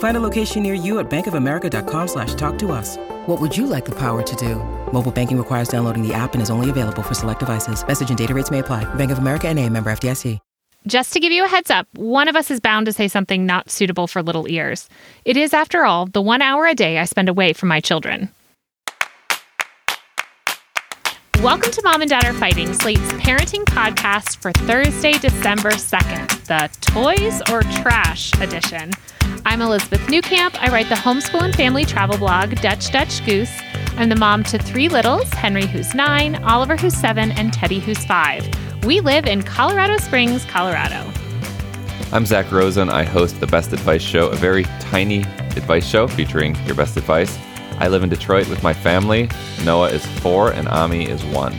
Find a location near you at bankofamerica.com slash talk to us. What would you like the power to do? Mobile banking requires downloading the app and is only available for select devices. Message and data rates may apply. Bank of America and a member FDIC. Just to give you a heads up, one of us is bound to say something not suitable for little ears. It is, after all, the one hour a day I spend away from my children. Welcome to Mom and Dad Are Fighting, Slate's parenting podcast for Thursday, December 2nd, the Toys or Trash edition. I'm Elizabeth Newcamp. I write the homeschool and family travel blog, Dutch Dutch Goose. I'm the mom to three littles Henry, who's nine, Oliver, who's seven, and Teddy, who's five. We live in Colorado Springs, Colorado. I'm Zach Rosen. I host the Best Advice Show, a very tiny advice show featuring your best advice. I live in Detroit with my family. Noah is four and Ami is one.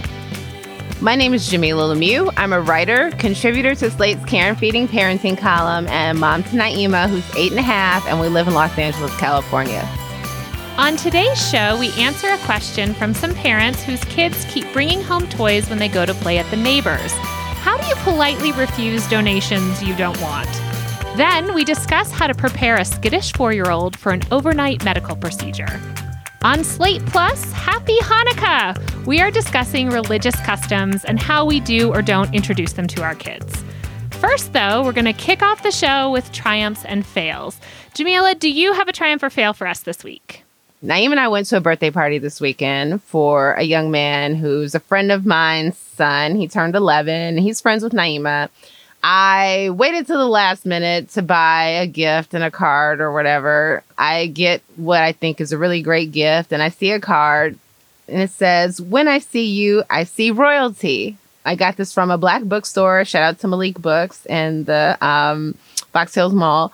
My name is Jamilah Lemieux. I'm a writer, contributor to Slate's Care and Feeding Parenting column, and mom to Naima, who's eight and a half, and we live in Los Angeles, California. On today's show, we answer a question from some parents whose kids keep bringing home toys when they go to play at the neighbors. How do you politely refuse donations you don't want? Then we discuss how to prepare a skittish four year old for an overnight medical procedure. On Slate Plus, Happy Hanukkah! We are discussing religious customs and how we do or don't introduce them to our kids. First, though, we're going to kick off the show with triumphs and fails. Jamila, do you have a triumph or fail for us this week? Naima and I went to a birthday party this weekend for a young man who's a friend of mine's son. He turned 11. He's friends with Naima. I waited to the last minute to buy a gift and a card or whatever. I get what I think is a really great gift, and I see a card and it says, When I see you, I see royalty. I got this from a black bookstore. Shout out to Malik Books and the um, Box Hills Mall.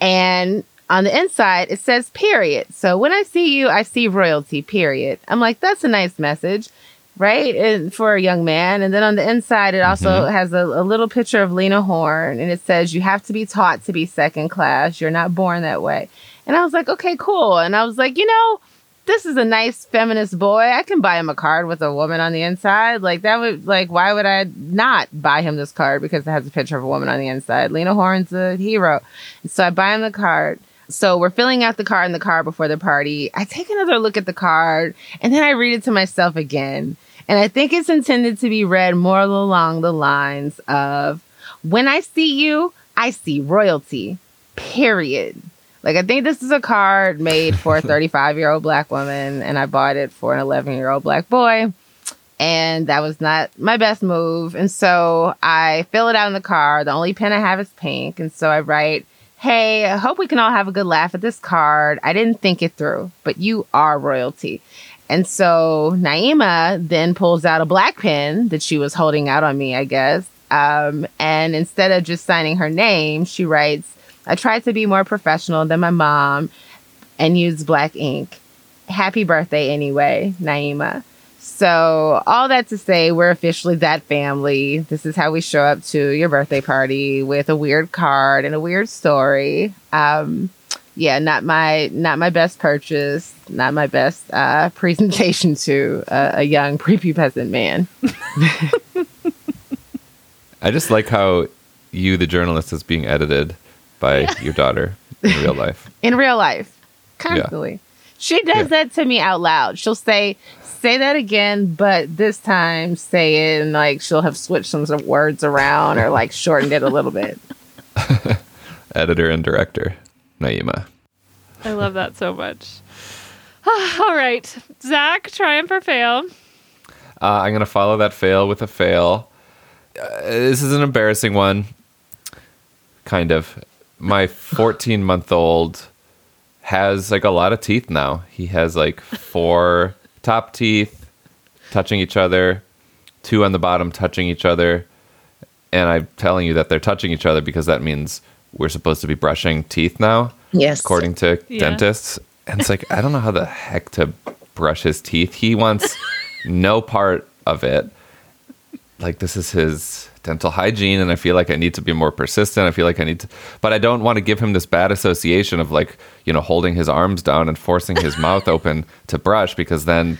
And on the inside, it says period. So when I see you, I see royalty, period. I'm like, that's a nice message right? And for a young man. And then on the inside, it also mm-hmm. has a, a, little picture of Lena Horne, and it says, "You have to be taught to be second class. You're not born that way." And I was like, "Okay, cool." And I was like, you know. This is a nice feminist boy. I can buy him a card with a woman on the inside. Like that would like why would I not buy him this card because it has a picture of a woman on the inside? Lena Horne's a hero. And so I buy him the card. So we're filling out the card in the car before the party. I take another look at the card and then I read it to myself again. And I think it's intended to be read more along the lines of when I see you, I see royalty, period. Like, I think this is a card made for a 35 year old black woman, and I bought it for an 11 year old black boy. And that was not my best move. And so I fill it out in the car. The only pen I have is pink. And so I write, Hey, I hope we can all have a good laugh at this card. I didn't think it through, but you are royalty. And so Naima then pulls out a black pen that she was holding out on me, I guess. Um, and instead of just signing her name, she writes, I tried to be more professional than my mom and use black ink. Happy birthday anyway, Naima. So, all that to say, we're officially that family. This is how we show up to your birthday party with a weird card and a weird story. Um, yeah, not my not my best purchase, not my best uh, presentation to a, a young prepubescent man. I just like how you, the journalist, is being edited by yeah. your daughter in real life. In real life, constantly. Yeah. She does yeah. that to me out loud. She'll say, "Say that again," but this time say it, and like she'll have switched some words around or like shortened it a little bit. Editor and director. Naima. I love that so much. All right, Zach, triumph or fail? Uh, I'm going to follow that fail with a fail. uh, this is an embarrassing one. Kind of. My 14 month old has like a lot of teeth now. He has like four top teeth touching each other, two on the bottom touching each other. And I'm telling you that they're touching each other because that means we're supposed to be brushing teeth now, Yes. according to Yeah. dentists. And it's like, I don't know how the heck to brush his teeth. He wants no part of it. Like, this is his dental hygiene. And I feel like I need to be more persistent. I feel like I need to, but I don't want to give him this bad association of like, you know, holding his arms down and forcing his mouth open to brush because then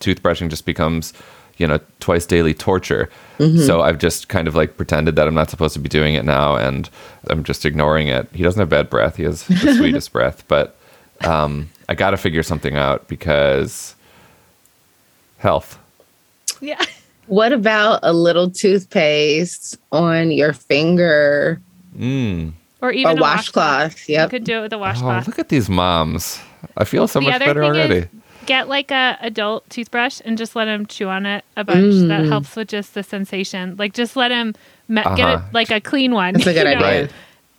toothbrushing just becomes, you know, twice daily torture. So I've just kind of like pretended that I'm not supposed to be doing it now and I'm just ignoring it. He doesn't have bad breath. He has the sweetest breath, but um, I got to figure something out because health. Yeah. What about a little toothpaste on your finger Mm. Or even or a washcloth? You Yep. could do it with a Oh, washcloth. look at these moms. I feel so the much other better thing already. is get like a adult toothbrush and just let him chew on it a bunch. That Mm. helps with just the sensation. Like just let him me- get it Uh-huh. like a clean one. That's a good idea. Right.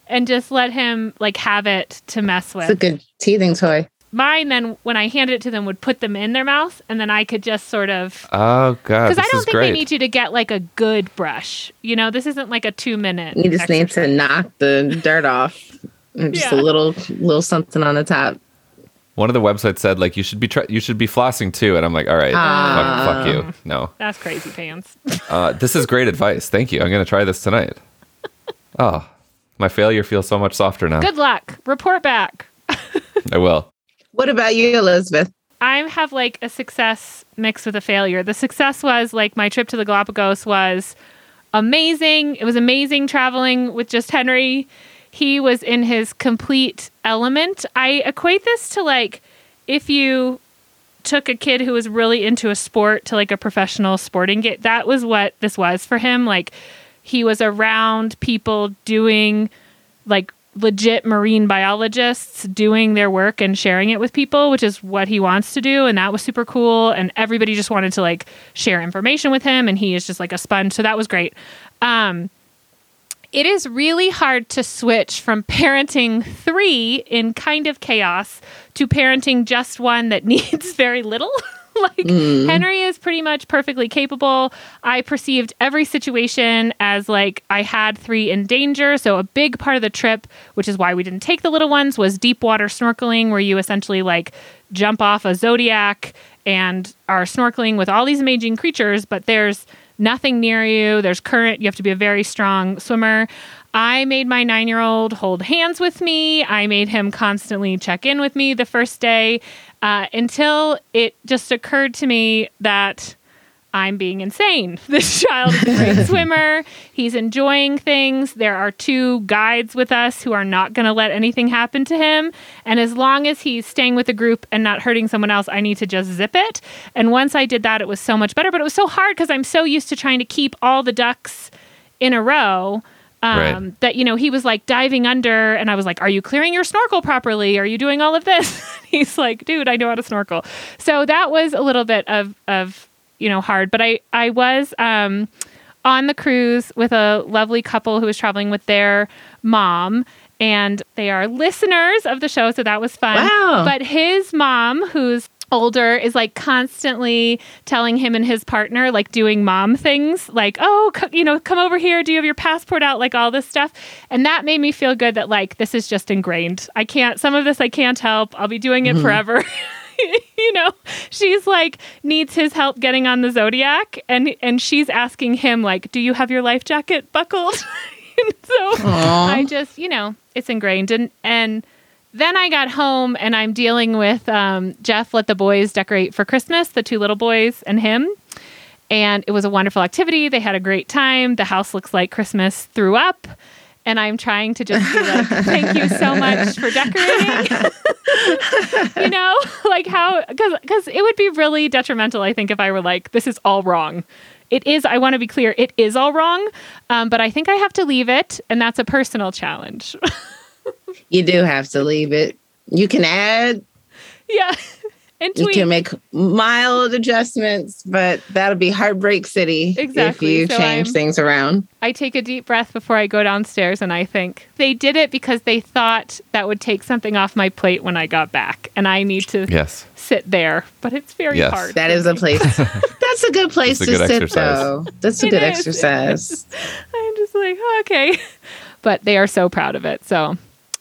And just let him like have it to mess with. It's a good teething toy. Mine then when I handed it to them would put them in their mouth and then I could just sort of Oh god, because I don't think great. they need you to get like a good brush. You know, this isn't like a two minute. You just need to knock the dirt off. Just Yeah. a little little something on the top. One of the websites said like you should be try- you should be flossing too, and I'm like, all right, Ah. fuck, fuck you. No, That's crazy pants. uh, this is great advice. Thank you. I'm gonna try this tonight. Oh, my failure feels so much softer now. Good luck. Report back. I will. What about you, Elizabeth? I have like a success mixed with a failure. The success was like my trip to the Galapagos was amazing. It was amazing traveling with just Henry. He was in his complete element. I equate this to like if you took a kid who was really into a sport to like a professional sporting game. That was what this was for him. Like he was around people doing like legit marine biologists doing their work and sharing it with people, which is what he wants to do. And that was super cool. And everybody just wanted to like share information with him. And he is just like a sponge. So that was great. Um, it is really hard to switch from parenting three in kind of chaos to parenting just one that needs very little. like mm-hmm. Henry is pretty much perfectly capable. I perceived every situation as like I had three in danger. So a big part of the trip, which is why we didn't take the little ones, was deep water snorkeling, where you essentially like jump off a zodiac and are snorkeling with all these amazing creatures, but there's nothing near you. There's current. You have to be a very strong swimmer. I made my nine year old hold hands with me. I made him constantly check in with me the first day uh, until it just occurred to me that I'm being insane. This child is a great swimmer. He's enjoying things. There are two guides with us who are not going to let anything happen to him. And as long as he's staying with the group and not hurting someone else, I need to just zip it. And once I did that, it was so much better. But it was so hard because I'm so used to trying to keep all the ducks in a row. Um, Right. That you know he was like diving under, and I was like, "Are you clearing your snorkel properly? Are you doing all of this?" He's like, "Dude, I know how to snorkel." So that was a little bit of of you know hard, but I I was um, on the cruise with a lovely couple who was traveling with their mom. And they are listeners of the show, so that was fun. Wow. But his mom, who's older is like constantly telling him and his partner like doing mom things like oh c- you know come over here. Do you have your passport out? Like all this stuff. And that made me feel good that like this is just ingrained. I can't some of this i can't help. I'll be doing it mm-hmm. forever. You know? She's like needs his help getting on the zodiac and and she's asking him like do you have your life jacket buckled? And so i just you know it's ingrained. And and then I got home and I'm dealing with um, Jeff let the boys decorate for Christmas, the two little boys and him. And it was a wonderful activity. They had a great time. The house looks like Christmas threw up. And I'm trying to just be like, thank you so much for decorating. you know, like how, because it would be really detrimental, I think, if I were like, this is all wrong. It is, I want to be clear, it is all wrong. Um, but I think I have to leave it. And that's a personal challenge. You do have to leave it. You can add, Yeah. And You can make mild adjustments, but that'll be heartbreak city Exactly, if you so change I'm- things around. I take a deep breath before I go downstairs and I think they did it because they thought that would take something off my plate when I got back. And I need to Yes. sit there, but it's very Yes. hard. That is for a place. That's a good place It's a to good sit, exercise. though. That's a It good is. exercise. I'm just like, "Oh, okay. But they are so proud of it. So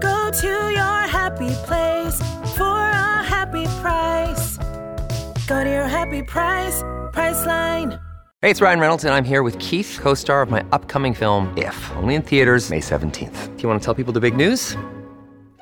Go to your happy place for a happy price. Go to your happy price, Priceline. Hey, it's Ryan Reynolds, and I'm here with Keith, co star of my upcoming film, If, only in theaters, May 17th. Do you want to tell people the big news?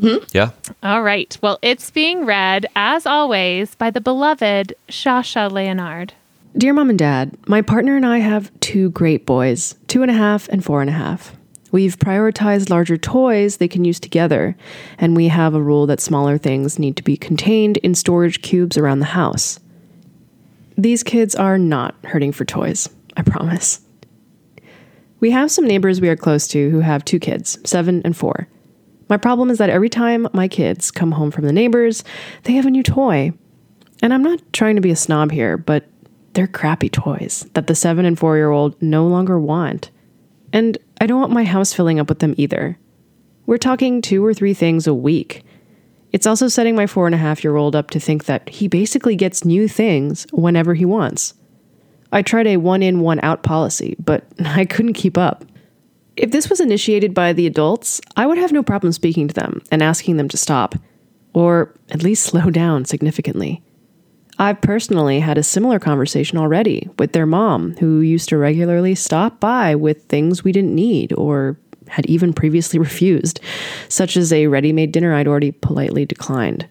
Mm-hmm. Yeah. All right. Well, it's being read, as always, by the beloved Shasha Leonard. Dear Mom and Dad, my partner and I have two great boys, two and a half and four and a half. We've prioritized larger toys they can use together, and we have a rule that smaller things need to be contained in storage cubes around the house. These kids are not hurting for toys, I promise. We have some neighbors we are close to who have two kids, seven and four. My problem is that every time my kids come home from the neighbors, they have a new toy. And I'm not trying to be a snob here, but they're crappy toys that the seven and four year old no longer want. And I don't want my house filling up with them either. We're talking two or three things a week. It's also setting my four and a half year old up to think that he basically gets new things whenever he wants. I tried a one in, one out policy, but I couldn't keep up. If this was initiated by the adults, I would have no problem speaking to them and asking them to stop, or at least slow down significantly. I've personally had a similar conversation already with their mom, who used to regularly stop by with things we didn't need or had even previously refused, such as a ready made dinner I'd already politely declined.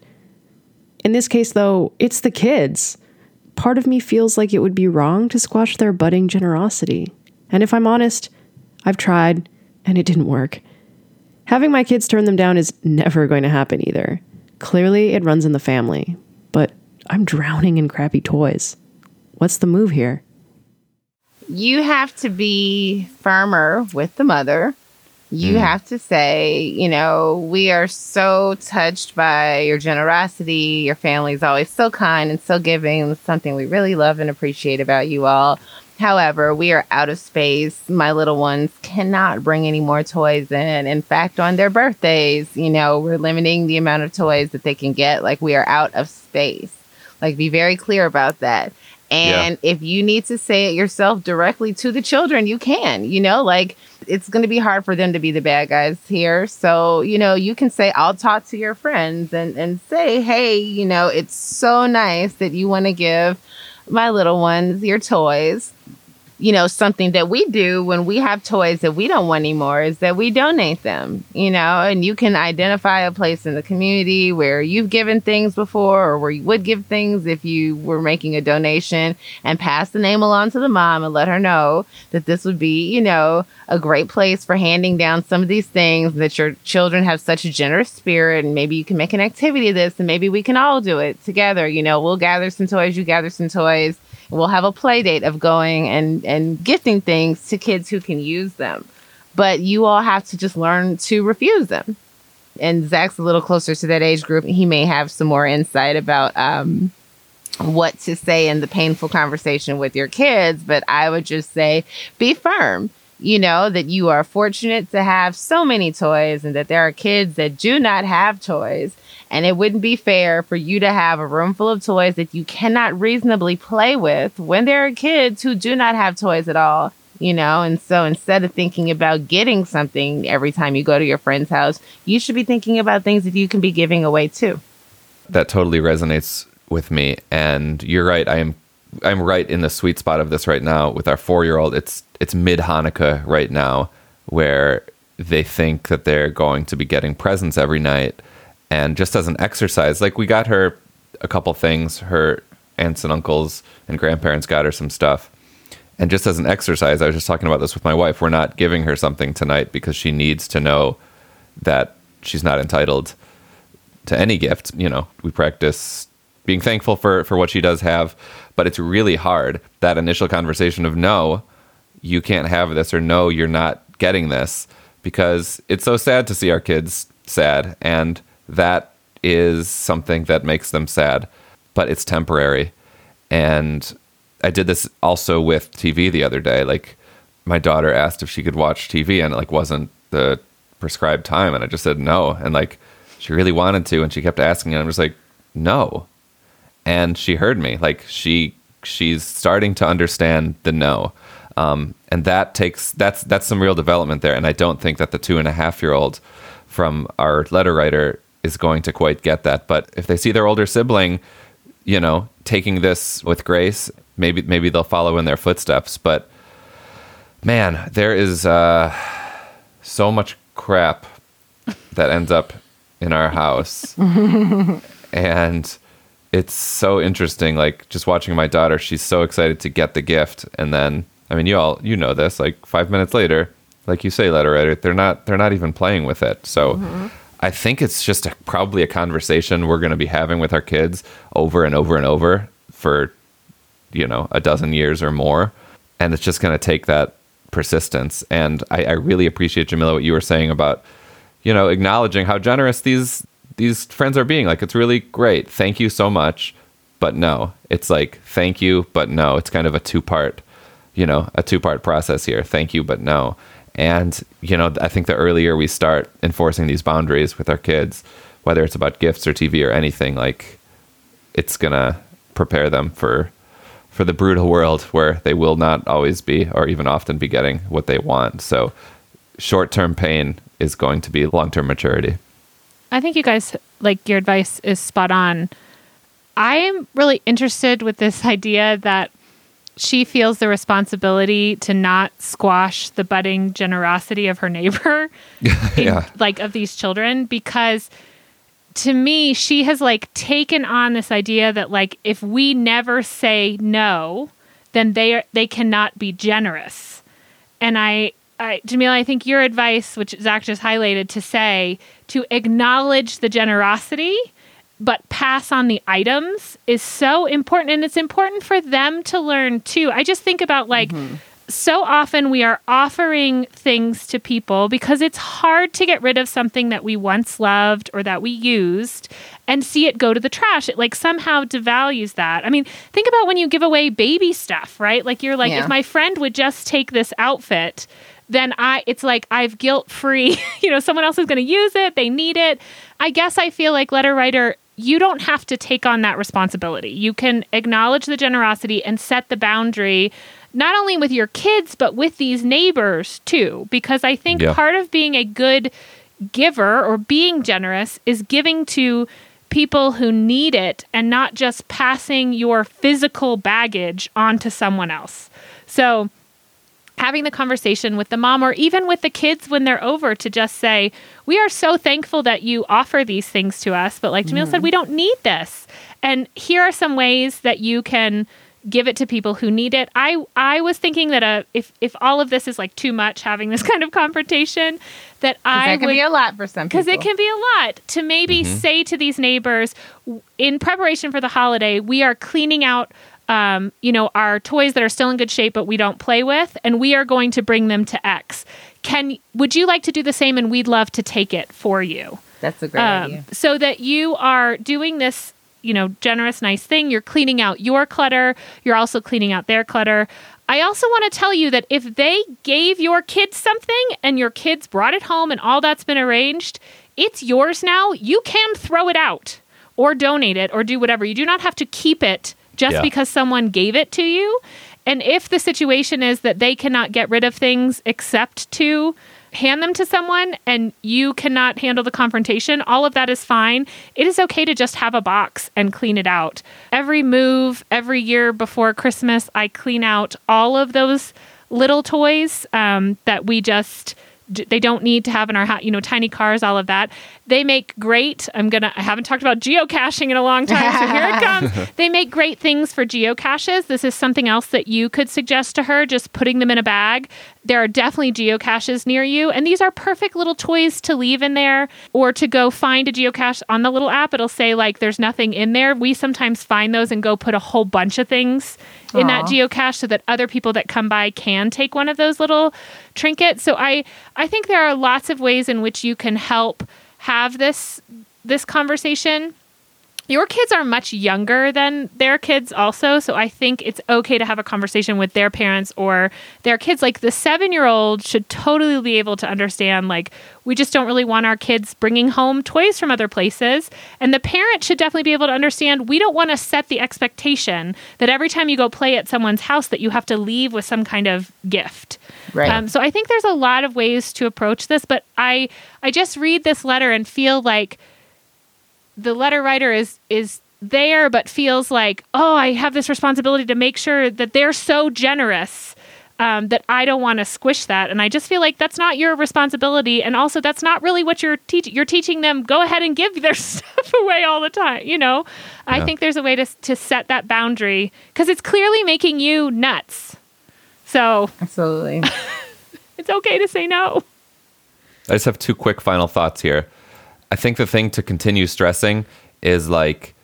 In this case, though, it's the kids. Part of me feels like it would be wrong to squash their budding generosity. And if I'm honest, I've tried and it didn't work. Having my kids turn them down is never going to happen either. Clearly, it runs in the family, but I'm drowning in crappy toys. What's the move here? you have to be firmer with the mother. You hmm. have to say, you know, we are so touched by your generosity. Your family is always so kind and so giving. It's something we really love and appreciate about you all. However, we are out of space. My little ones cannot bring any more toys in. In fact, on their birthdays, you know, we're limiting the amount of toys that they can get. Like, we are out of space. Like, be very clear about that. And if you need to say it yourself directly to the children, you can. You know, like it's going to be hard for them to be the bad guys here. So, you know, you can say, I'll talk to your friends and, and say, hey, you know, it's so nice that you want to give my little ones your toys. You know, something that we do when we have toys that we don't want anymore is that we donate them, you know, and you can identify a place in the community where you've given things before or where you would give things if you were making a donation and pass the name along to the mom and let her know that this would be, you know, a great place for handing down some of these things that your children have such a generous spirit and maybe you can make an activity of this and maybe we can all do it together. You know, we'll gather some toys, you gather some toys. We'll have a play date of going and, and gifting things to kids who can use them. But you all have to just learn to refuse them. And Zach's a little closer to that age group. He may have some more insight about um, what to say in the painful conversation with your kids. But I would just say be firm. You know, that you are fortunate to have so many toys and that there are kids that do not have toys. And it wouldn't be fair for you to have a room full of toys that you cannot reasonably play with when there are kids who do not have toys at all. you know? And so instead of thinking about getting something every time you go to your friend's house, you should be thinking about things that you can be giving away too. That totally resonates with me. And you're right. I am I'm right in the sweet spot of this right now with our four year old. It's it's mid Hanukkah right now where they think that they're going to be getting presents every night. And just as an exercise, like we got her a couple things, her aunts and uncles and grandparents got her some stuff. And just as an exercise, I was just talking about this with my wife. We're not giving her something tonight because she needs to know that she's not entitled to any gift. You know, we practice being thankful for for what she does have, but it's really hard that initial conversation of no, you can't have this or no, you're not getting this because it's so sad to see our kids sad and that is something that makes them sad, but it's temporary. And I did this also with TV the other day. Like my daughter asked if she could watch TV and it like wasn't the prescribed time and I just said no and like she really wanted to and she kept asking and I'm just like no. And she heard me. Like she she's starting to understand the no. Um, and that takes that's that's some real development there. And I don't think that the two and a half year old from our letter writer is going to quite get that. But if they see their older sibling, you know, taking this with grace, maybe maybe they'll follow in their footsteps. But man, there is uh, so much crap that ends up in our house, and it's so interesting. Like just watching my daughter, she's so excited to get the gift, and then I mean, you all you know this. Like five minutes later, like you say, letter writer, they're not they're not even playing with it. So. I think it's just a, probably a conversation we're going to be having with our kids over and over and over for, you know, a dozen years or more. And it's just going to take that persistence. And I, I really appreciate, Jamila, what you were saying about, you know, acknowledging how generous these these friends are being. Like, it's really great. Thank you so much. But no, it's like, thank you, but no. It's kind of a two part, you know, a two part process here. Thank you, but no. And, you know, I think the earlier we start enforcing these boundaries with our kids, whether it's about gifts or TV or anything, like it's going to prepare them for for the brutal world where they will not always be or even often be getting what they want. So short-term pain is going to be long-term maturity. I think you guys like your advice is spot on. I'm really interested with this idea that she feels the responsibility to not squash the budding generosity of her neighbor in- like of these children because to me she has like taken on this idea that like if we never say no then they are they cannot be generous. And i I, Jamila, I think your advice, which Zach just highlighted, to say to acknowledge the generosity, but pass on the items is so important. And it's important for them to learn too. I just think about like, mm-hmm. so often we are offering things to people because it's hard to get rid of something that we once loved or that we used and see it go to the trash. It like somehow devalues that. I mean, think about when you give away baby stuff, right? Like you're like, Yeah. if my friend would just take this outfit, then I it's like I've guilt free, you know, someone else is going to use it, they need it. I guess I feel like letter writer you don't have to take on that responsibility. You can acknowledge the generosity and set the boundary not only with your kids but with these neighbors too because I think Yeah. part of being a good giver or being generous is giving to people who need it and not just passing your physical baggage on to someone else. So, having the conversation with the mom or even with the kids when they're over to just say, We are so thankful that you offer these things to us, but like Jamil said, we don't need this. And here are some ways that you can give it to people who need it. I I was thinking that uh, if if all of this is like too much having this kind of confrontation that I that can would be a lot for some because it can be a lot to maybe say to these neighbors in preparation for the holiday we are cleaning out um, you know our toys that are still in good shape but we don't play with and we are going to bring them to x. Can would you like to do the same and we'd love to take it for you? That's a great um, idea. so that you are doing this you know generous nice thing. You're cleaning out your clutter. You're also cleaning out their clutter. I also want to tell you that if they gave your kids something and your kids brought it home and all that's been arranged it's yours now. You can throw it out or donate it or do whatever. You do not have to keep it just Yeah. because someone gave it to you And if the situation is that they cannot get rid of things except to hand them to someone and you cannot handle the confrontation, all of that is fine. It is okay to just have a box and clean it out. Every move, every year before Christmas, I clean out all of those little toys um, that we just they don't need to have in our you know, tiny cars, all of that. They make great. I'm gonna. I haven't talked about geocaching in a long time, so here it comes. They make great things for geocaches. This is something else that you could suggest to her. Just putting them in a bag. There are definitely geocaches near you, and these are perfect little toys to leave in there or to go find a geocache on the little app. It'll say like there's nothing in there. We sometimes find those and go put a whole bunch of things in that geocache so that other people that come by can take one of those little trinkets. So I I think there are lots of ways in which you can help have this this conversation. Your kids are much younger than their kids also, so I think it's okay to have a conversation with their parents or their kids. Like the 7-year-old should totally be able to understand like we just don't really want our kids bringing home toys from other places. And the parent should definitely be able to understand we don't want to set the expectation that every time you go play at someone's house that you have to leave with some kind of gift. Right. um, so I think there's a lot of ways to approach this, but I I just read this letter and feel like the letter writer is is there, but feels like oh I have this responsibility to make sure that they're so generous. Um, that I don't want to squish that, and I just feel like that's not your responsibility, and also that's not really what you're teaching. You're teaching them go ahead and give their stuff away all the time. You know, I think there's a way to to set that boundary because it's clearly making you nuts. So Absolutely. it's okay to say no. I just have two quick final thoughts here. I think the thing to continue stressing is like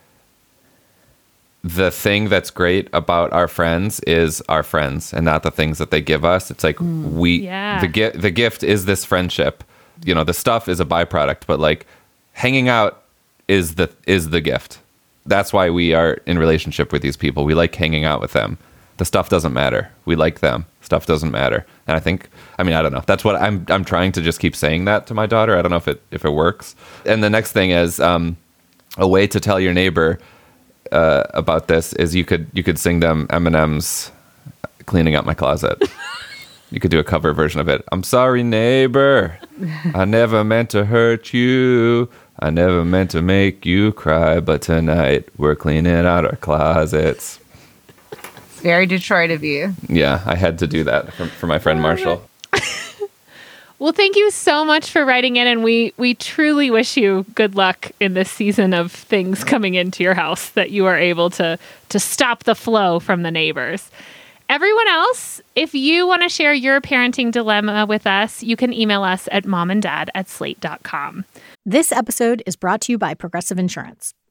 the thing that's great about our friends is our friends and not the things that they give us. It's like mm. we Yeah. the gift the gift is this friendship. You know, the stuff is a byproduct, but like hanging out is the is the gift. That's why we are in relationship with these people. We like hanging out with them. The stuff doesn't matter. We like them. Stuff doesn't matter. And I think I mean I don't know. That's what I'm I'm trying to just keep saying that to my daughter. I don't know if it if it works. And the next thing is um a way to tell your neighbor uh, about this is you could you could sing them Eminem's "Cleaning Up My Closet." you could do a cover version of it. I'm sorry, neighbor. I never meant to hurt you. I never meant to make you cry, but tonight we're cleaning out our closets. It's very Detroit of you. Yeah, I had to do that for, for my friend Marshall. Well, thank you so much for writing in, and we we truly wish you good luck in this season of things coming into your house that you are able to to stop the flow from the neighbors. Everyone else, if you want to share your parenting dilemma with us, you can email us at momanddad at slate.com. This episode is brought to you by Progressive Insurance.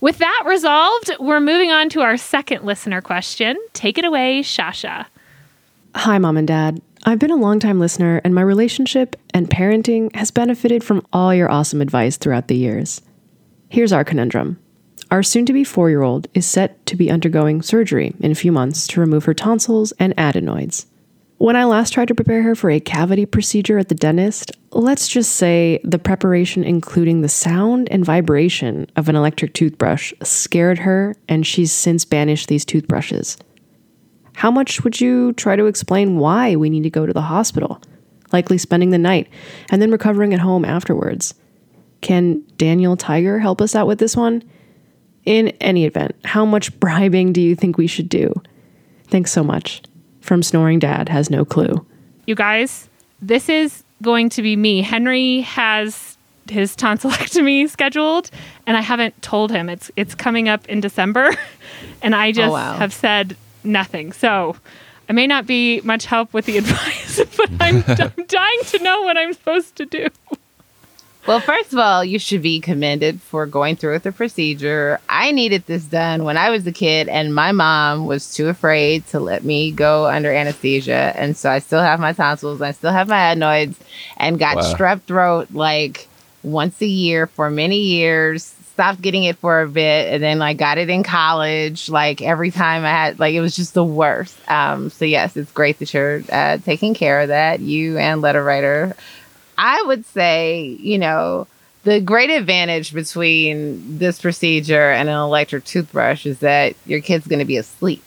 With that resolved, we're moving on to our second listener question. Take it away, Shasha. Hi, mom and dad. I've been a longtime listener, and my relationship and parenting has benefited from all your awesome advice throughout the years. Here's our conundrum Our soon to be four year old is set to be undergoing surgery in a few months to remove her tonsils and adenoids. When I last tried to prepare her for a cavity procedure at the dentist, let's just say the preparation, including the sound and vibration of an electric toothbrush, scared her, and she's since banished these toothbrushes. How much would you try to explain why we need to go to the hospital? Likely spending the night and then recovering at home afterwards. Can Daniel Tiger help us out with this one? In any event, how much bribing do you think we should do? Thanks so much. From Snoring Dad has no clue. You guys, this is going to be me. Henry has his tonsillectomy scheduled and I haven't told him. It's it's coming up in December and I oh, just wow. have said nothing. So, I may not be much help with the advice, but I'm, I'm dying to know what I'm supposed to do. Well, first of all, you should be commended for going through with the procedure. I needed this done when I was a kid, and my mom was too afraid to let me go under anesthesia. And so I still have my tonsils, I still have my adenoids, and got Wow. strep throat like once a year for many years. Stopped getting it for a bit, and then like got it in college. Like every time I had, like it was just the worst. Um, so yes, it's great that you're uh, taking care of that, you and letter writer. I would say, you know, the great advantage between this procedure and an electric toothbrush is that your kid's going to be asleep,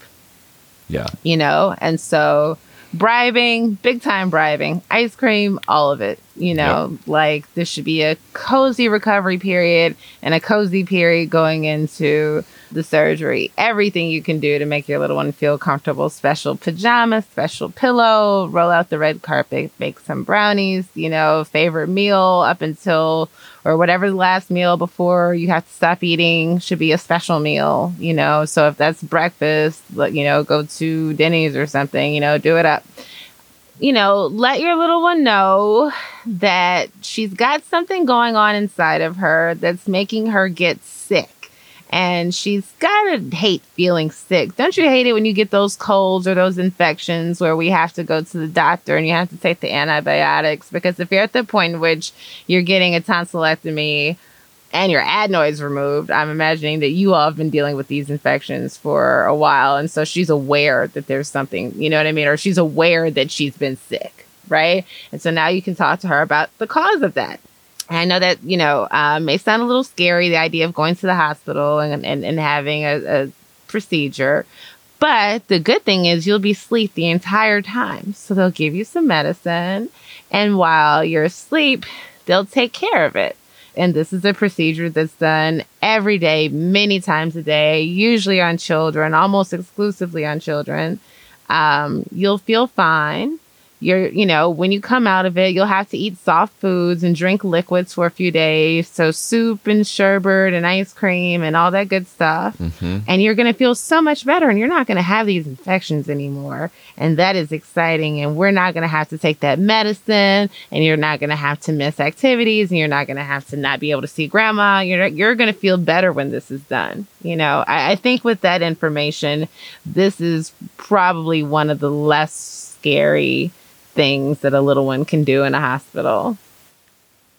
Yeah. you know? And so bribing, big time bribing, ice cream, all of it, you know, like this should be a cozy recovery period and a cozy period going into the surgery. Everything you can do to make your little one feel comfortable. Special pajamas, special pillow, roll out the red carpet, bake some brownies, you know, favorite meal up until or whatever the last meal before you have to stop eating should be a special meal, you know. So if that's breakfast, you know, go to Denny's or something, you know, do it up you know, let your little one know that she's got something going on inside of her that's making her get sick. And she's got to hate feeling sick. Don't you hate it when you get those colds or those infections where we have to go to the doctor and you have to take the antibiotics? Because if you're at the point in which you're getting a tonsillectomy and your adenoids removed, I'm imagining that you all have been dealing with these infections for a while. And so she's aware that there's something, you know what I mean? Or she's aware that she's been sick, right? And so now you can talk to her about the cause of that. And I know that, you know, um, may sound a little scary, the idea of going to the hospital and, and, and having a, a procedure. But the good thing is you'll be asleep the entire time. So they'll give you some medicine. And while you're asleep, they'll take care of it. And this is a procedure that's done every day, many times a day, usually on children, almost exclusively on children. Um, you'll feel fine. You're, you know, when you come out of it, you'll have to eat soft foods and drink liquids for a few days. So, soup and sherbet and ice cream and all that good stuff. Mm-hmm. And you're going to feel so much better and you're not going to have these infections anymore. And that is exciting. And we're not going to have to take that medicine and you're not going to have to miss activities and you're not going to have to not be able to see grandma. You're, you're going to feel better when this is done. You know, I, I think with that information, this is probably one of the less scary things that a little one can do in a hospital.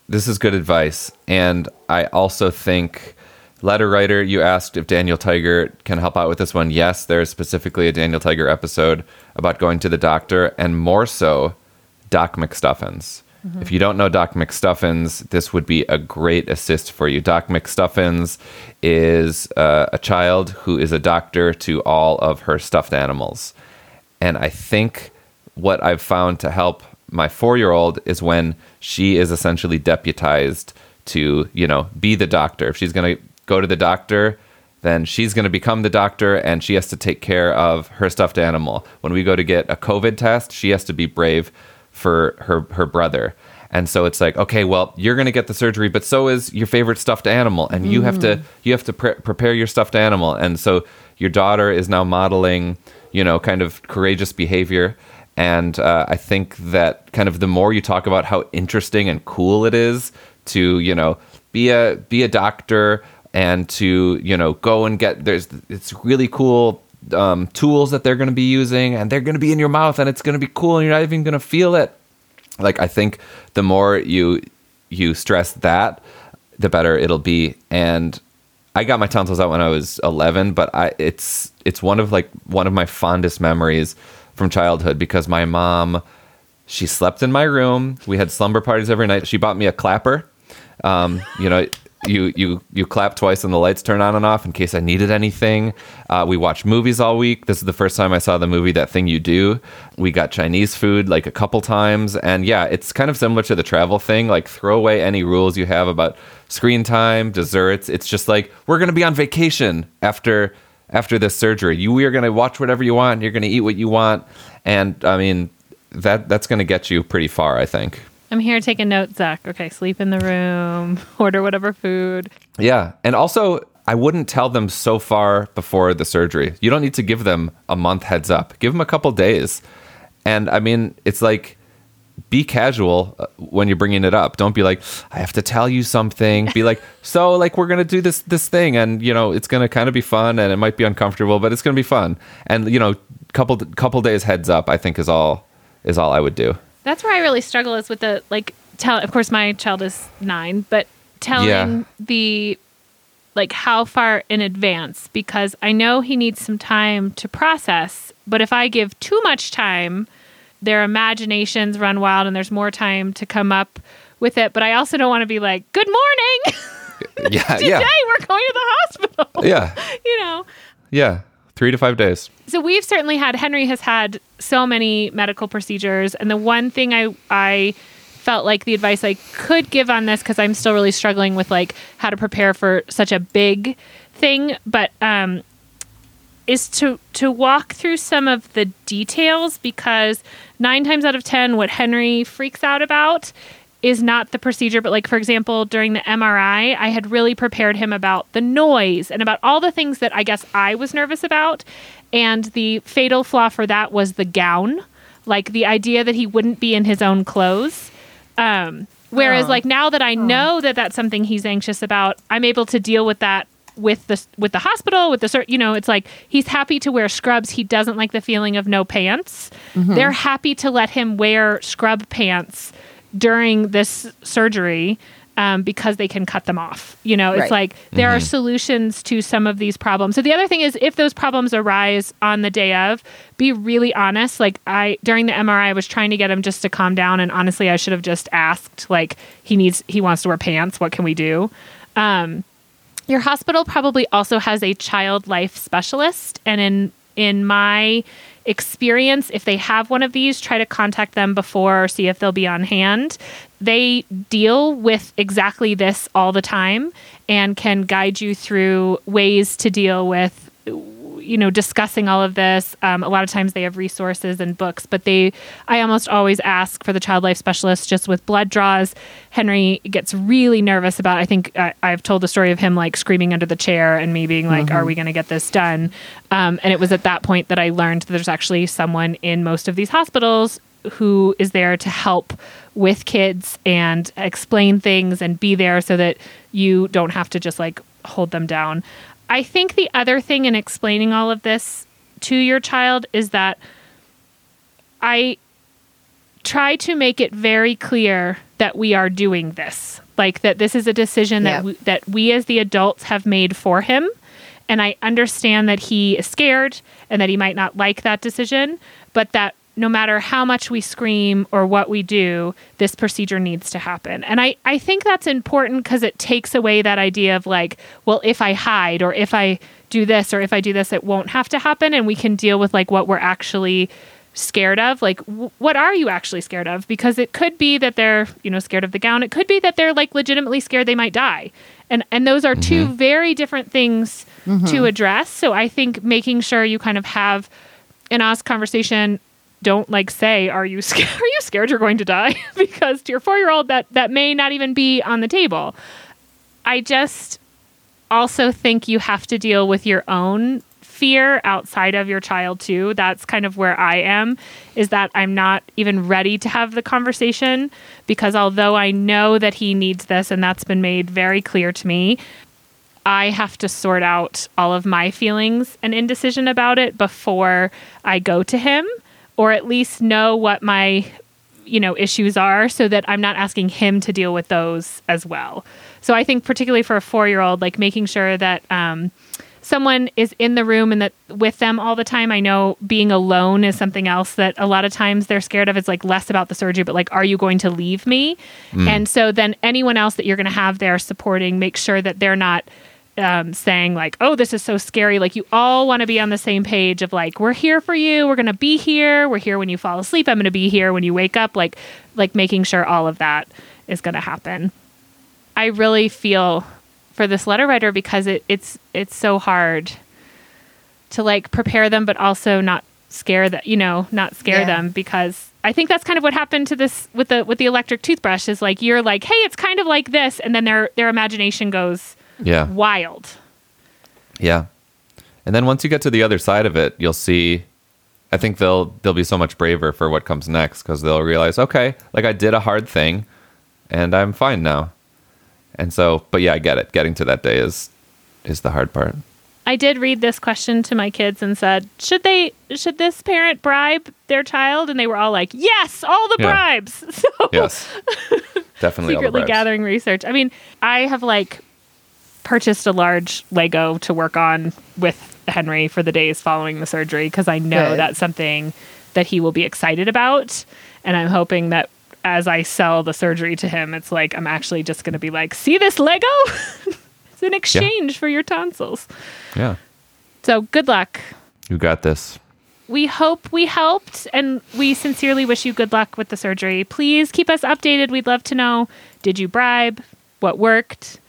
This is good advice. And I also think, letter writer, you asked if Daniel Tiger can help out with this one. Yes, there is specifically a Daniel Tiger episode about going to the doctor, and more so, Doc McStuffins. If you don't know Doc McStuffins, this would be a great assist for you. Doc McStuffins is uh, a child who is a doctor to all of her stuffed animals. And I think what I've found to help my four year old is when she is essentially deputized to, you know, be the doctor. If she's going to go to the doctor, then she's going to become the doctor and she has to take care of her stuffed animal. When we go to get a COVID test, she has to be brave for her, her brother. And so it's like, okay, well, you're going to get the surgery, but so is your favorite stuffed animal, and you have to mm-hmm. you have to pre- prepare your stuffed animal. And so your daughter is now modeling, you know, kind of courageous behavior. And uh, I think that kind of the more you talk about how interesting and cool it is to, you know, be a be a doctor and to, you know, go and get there's it's really cool um, tools that they're going to be using and they're going to be in your mouth and it's going to be cool and you're not even going to feel it. Like I think the more you you stress that, the better it'll be. And I got my tonsils out when I was 11, but I it's it's one of like one of my fondest memories from childhood because my mom she slept in my room. We had slumber parties every night. She bought me a clapper. Um, you know, you you you clap twice and the lights turn on and off in case I needed anything. Uh, we watched movies all week. This is the first time I saw the movie That Thing You Do. We got Chinese food like a couple times, and yeah, it's kind of similar to the travel thing. Like throw away any rules you have about screen time, desserts. It's just like we're gonna be on vacation after after this surgery. You we are gonna watch whatever you want. You're gonna eat what you want, and I mean that that's gonna get you pretty far. I think. I'm here taking notes, Zak. Okay, sleep in the room, order whatever food. Yeah. And also, I wouldn't tell them so far before the surgery. You don't need to give them a month heads up, give them a couple days. And I mean, it's like, be casual uh, when you're bringing it up. Don't be like, I have to tell you something. Be like, so like we're gonna do this this thing, and you know it's gonna kind of be fun, and it might be uncomfortable, but it's gonna be fun. And you know, couple couple days heads up, I think is all is all I would do. That's where I really struggle is with the like tell of course my child is 9, but telling Yeah. the like how far in advance because I know he needs some time to process, but if I give too much time, their imaginations run wild and there's more time to come up with it, but I also don't want to be like, "Good morning. Yeah, Today yeah, we're going to the hospital." yeah, you know. yeah. Three to five days. So we've certainly had Henry has had so many medical procedures, and the one thing I I felt like the advice I could give on this because I'm still really struggling with like how to prepare for such a big thing, but um, is to to walk through some of the details because nine times out of ten, what Henry freaks out about is not the procedure, but like for example, during the MRI, I had really prepared him about the noise and about all the things that I guess I was nervous about. And the fatal flaw for that was the gown, like the idea that he wouldn't be in his own clothes. Um, whereas, Oh. like now that I know that that's something he's anxious about, I'm able to deal with that with the with the hospital with the you know it's like he's happy to wear scrubs he doesn't like the feeling of no pants Mhm. they're happy to let him wear scrub pants during this surgery um, because they can cut them off. You know, it's Right. like there are Mhm. solutions to some of these problems. So the other thing is, if those problems arise on the day of, be really honest. Like I during the MRI, I was trying to get him just to calm down, and honestly, I should have just asked, like, he needs, he wants to wear pants. What can we do? Um, your hospital probably also has a child life specialist, and in in my experience, if they have one of these, try to contact them before or see if they'll be on hand. They deal with exactly this all the time and can guide you through ways to deal with you know discussing all of this. Um, a lot of times they have resources and books but they i almost always ask for the child life specialist just with blood draws. Henry gets really nervous about i think I i've told the story of him like screaming under the chair and me being like are we going to get this done? Um, and it was at that point that i learned that there's actually someone in most of these hospitals who is there to help with kids and explain things and be there so that you don't have to just like hold them down I think the other thing in explaining all of this to your child is that I try to make it very clear that we are doing this. Like that this is a decision Yeah. that we, that we as the adults have made for him. And I understand that he is scared and that he might not like that decision, but that no matter how much we scream or what we do, this procedure needs to happen. And I, I think that's important because it takes away that idea of like, well, if I hide or if I do this or if I do this, it won't have to happen. And we can deal with like what we're actually scared of. Like, w- what are you actually scared of? Because it could be that they're, you know, scared of the gown. It could be that they're like legitimately scared they might die. And, and those are two very different things to Mhm. address. So I think making sure you kind of have an honest conversation don't like say are you scared are you scared you're going to die? Because to your 4-year-old that that may not even be on the table. I just also think you have to deal with your own fear outside of your child too. That's kind of where I am is that I'm not even ready to have the conversation because although I know that he needs this and that's been made very clear to me, I have to sort out all of my feelings and indecision about it before I go to him or at least know what my you know issues are so that I'm not asking him to deal with those as well. So I think particularly for a 4-year-old like making sure that um someone is in the room and that with them all the time. I know being alone is something else that a lot of times they're scared of. It's like less about the surgery, but like, are you going to leave me? Mm. And so then anyone else that you're going to have there supporting, make sure that they're not um, saying like, "Oh, this is so scary." Like you all want to be on the same page of like, "We're here for you. We're going to be here. We're here when you fall asleep. I'm going to be here when you wake up." Like, like making sure all of that is going to happen. I really feel for this letter writer because it, it's it's so hard to like prepare them, but also not scare that you know not scare Yeah. them because I think that's kind of what happened to this with the with the electric toothbrush is like you're like hey it's kind of like this and then their their imagination goes Yeah. wild Yeah. And then once you get to the other side of it, you'll see I think they'll they'll be so much braver for what comes next cuz they'll realize, okay, like I did a hard thing and I'm fine now. And so, but yeah, I get it. Getting to that day is is the hard part. I did read this question to my kids and said, "Should they should this parent bribe their child?" And they were all like, "Yes, all the Yeah. bribes." So Yes. Definitely secretly gathering research. I mean, I have like purchased a large Lego to work on with Henry for the days following the surgery because I know Good. that's something that he will be excited about, and I'm hoping that as I sell the surgery to him, it's like I'm actually just going to be like, "See this Lego? it's in exchange for your tonsils." Yeah. So good luck. You got this. We hope we helped and we sincerely wish you good luck with the surgery. Please keep us updated. We'd love to know did you bribe? What worked?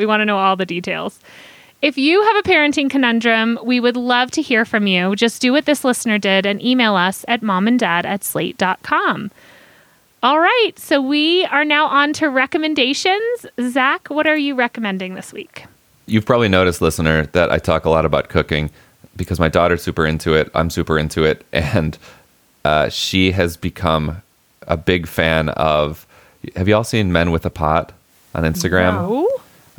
We want to know all the details. If you have a parenting conundrum, we would love to hear from you. Just do what this listener did and email us at momanddad at slate.com. All right, so we are now on to recommendations. Zak, what are you recommending this week? You've probably noticed, listener, that I talk a lot about cooking because my daughter's super into it. I'm super into it. And uh, she has become a big fan of. Have you all seen Men with a Pot on Instagram?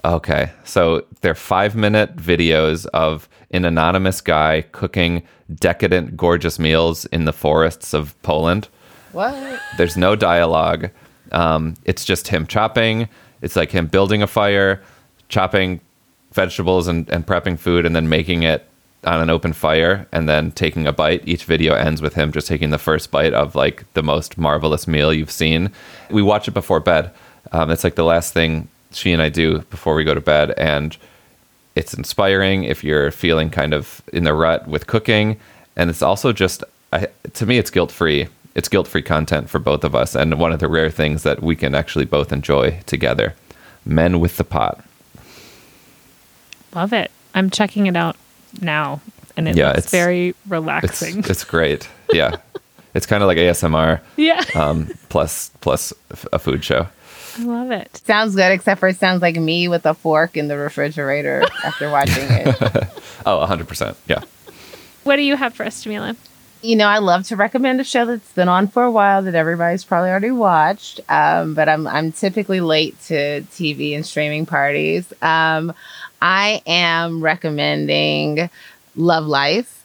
Okay. So they're five minute videos of an anonymous guy cooking decadent, gorgeous meals in the forests of Poland. What? There's no dialogue. Um, it's just him chopping. It's like him building a fire, chopping vegetables and, and prepping food, and then making it on an open fire and then taking a bite. Each video ends with him just taking the first bite of like the most marvelous meal you've seen. We watch it before bed. Um, it's like the last thing she and I do before we go to bed. And it's inspiring if you're feeling kind of in the rut with cooking. And it's also just, I, to me, it's guilt free. It's guilt free content for both of us. And one of the rare things that we can actually both enjoy together. Men with the pot. Love it. I'm checking it out now and it Yeah, looks it's- very relaxing. it's great. Yeah. it's kind of like ASMR. yeah. Um, plus, a food show. I love it. Sounds good, except for it sounds like me with a fork in the refrigerator after watching it. Oh, 100%. Yeah. What do you have for us, Jamilah? You know, I love to recommend a show that's been on for a while that everybody's probably already watched. Um, but I'm I'm typically late to TV and streaming parties. Um, I am recommending Love Life.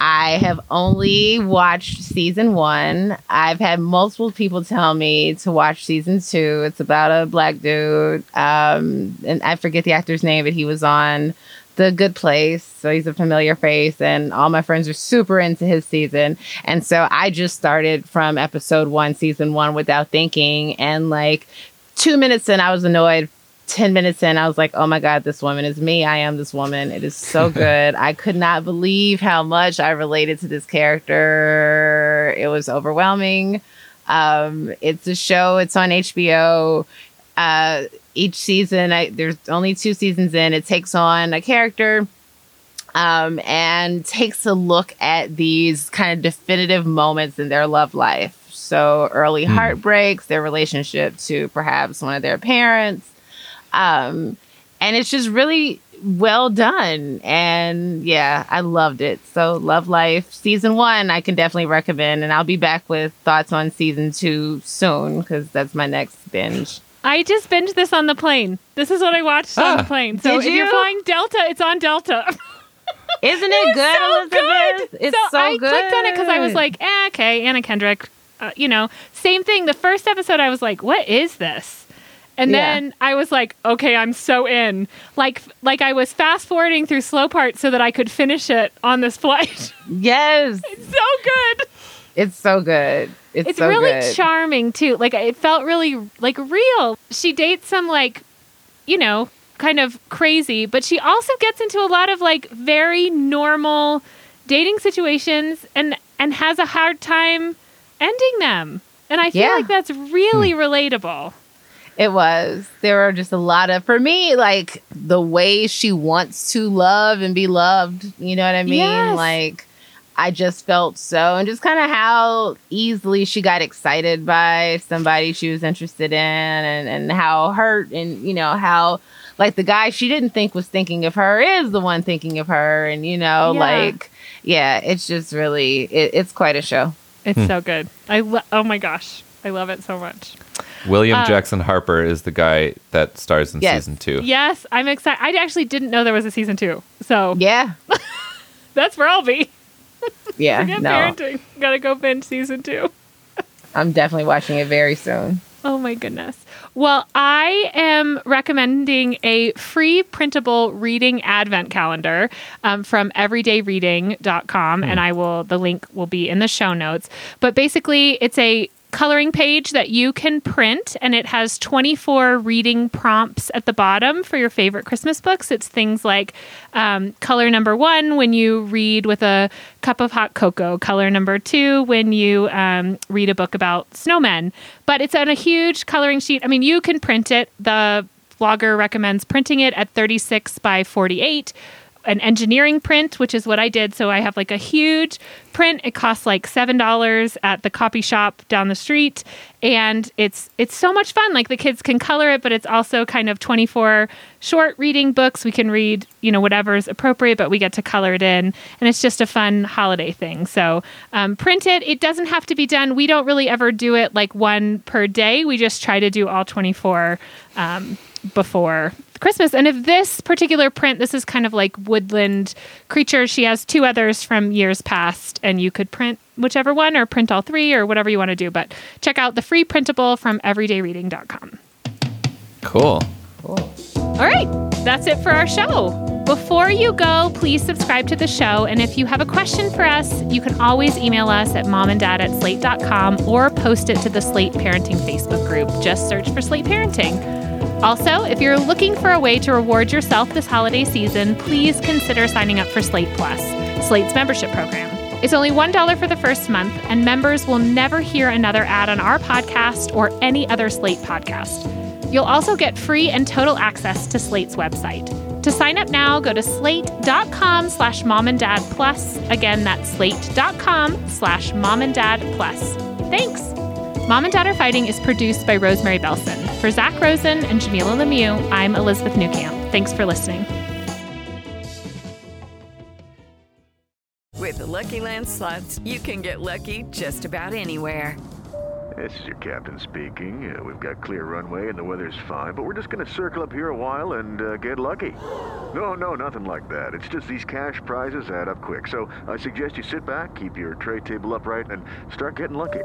I have only watched season one. I've had multiple people tell me to watch season two. It's about a black dude, um, and I forget the actor's name, but he was on The Good Place, so he's a familiar face, and all my friends are super into his season. And so I just started from episode one, season one, without thinking, and like two minutes in, I was annoyed 10 minutes in, I was like, oh my God, this woman is me. I am this woman. It is so good. I could not believe how much I related to this character. It was overwhelming. Um, it's a show, it's on HBO. Uh, each season, I, there's only two seasons in, it takes on a character um, and takes a look at these kind of definitive moments in their love life. So, early heartbreaks, their relationship to perhaps one of their parents, um, and it's just really well done. And yeah, I loved it. So, Love Life season one, I can definitely recommend. And I'll be back with thoughts on season two soon because that's my next binge. I just binged this on the plane. This is what I watched on Ah. the plane. So Did if you're flying Delta, it's on Delta. Isn't It it, good, so Elizabeth? good. It's so, so, I good. clicked on it because I was like, eh, okay, Anna Kendrick. Uh, you know, same thing. The first episode, I was like, what is this? And Yeah. then I was like, okay, I'm so in. Like, like I was fast forwarding through slow parts so that I could finish it on this flight. yes, it's so good. it's so good. It's, It's so really good. charming too. Like it felt really like real. She dates some like, you know, kind of crazy, but she also gets into a lot of like very normal dating situations and and has a hard time ending them. And I feel Yeah. like that's really hmm. relatable. It was. There were just a lot of, for me, like the way she wants to love and be loved. You know what I mean? Yes. Like, I just felt so, and just kind of how easily she got excited by somebody she was interested in, and, and how hurt, and you know, how like the guy she didn't think was thinking of her is the one thinking of her, and you know, Yeah. like, yeah, it's just really, it, it's quite a show. It's Hmm. so good. I lo- oh my gosh, I love it so much. William Uh, Jackson Harper is the guy that stars in Yes. season two. Yes, I'm excited. I actually didn't know there was a season two, so Yeah, that's where I'll be. yeah, Forget no, parenting. Gotta go binge season two. I'm definitely watching it very soon. Oh my goodness. Well, I am recommending a free printable reading advent calendar um, from everydayreading.com, and I will, the link will be in the show notes. But basically, it's a coloring page that you can print, and it has 24 reading prompts at the bottom for your favorite Christmas books. It's things like um, color number one when you read with a cup of hot cocoa, color number two when you um, read a book about snowmen. But it's on a huge coloring sheet. I mean, you can print it. The blogger recommends printing it at 36 by 48 an engineering print, which is what I did. So I have like a huge print. It costs like seven dollars at the copy shop down the street, and it's it's so much fun. Like the kids can color it, but it's also kind of twenty four short reading books. We can read, you know, whatever is appropriate, but we get to color it in, and it's just a fun holiday thing. So um, print it. It doesn't have to be done. We don't really ever do it like one per day. We just try to do all twenty four. Um, before Christmas. And if this particular print, this is kind of like woodland creature. She has two others from years past, and you could print whichever one or print all three or whatever you want to do. But check out the free printable from everydayreading.com. Cool. All right, that's it for our show. Before you go, please subscribe to the show. And if you have a question for us, you can always email us at momanddad at slate.com or post it to the Slate Parenting Facebook group. Just search for Slate Parenting. Also, if you're looking for a way to reward yourself this holiday season, please consider signing up for Slate Plus, Slate's membership program. It's only $1 for the first month, and members will never hear another ad on our podcast or any other Slate podcast. You'll also get free and total access to Slate's website. To sign up now, go to slate.com slash mom and dad plus. Again, that's slate.com slash mom and dad plus. Thanks. Mom and Dad Are Fighting is produced by Rosemary Belson. For Zak Rosen and Jamilah Lemieux, I'm Elizabeth Newcamp. Thanks for listening. With the Lucky Land slots, you can get lucky just about anywhere. This is your captain speaking. Uh, we've got clear runway and the weather's fine, but we're just going to circle up here a while and uh, get lucky. No, no, nothing like that. It's just these cash prizes add up quick. So I suggest you sit back, keep your tray table upright, and start getting lucky.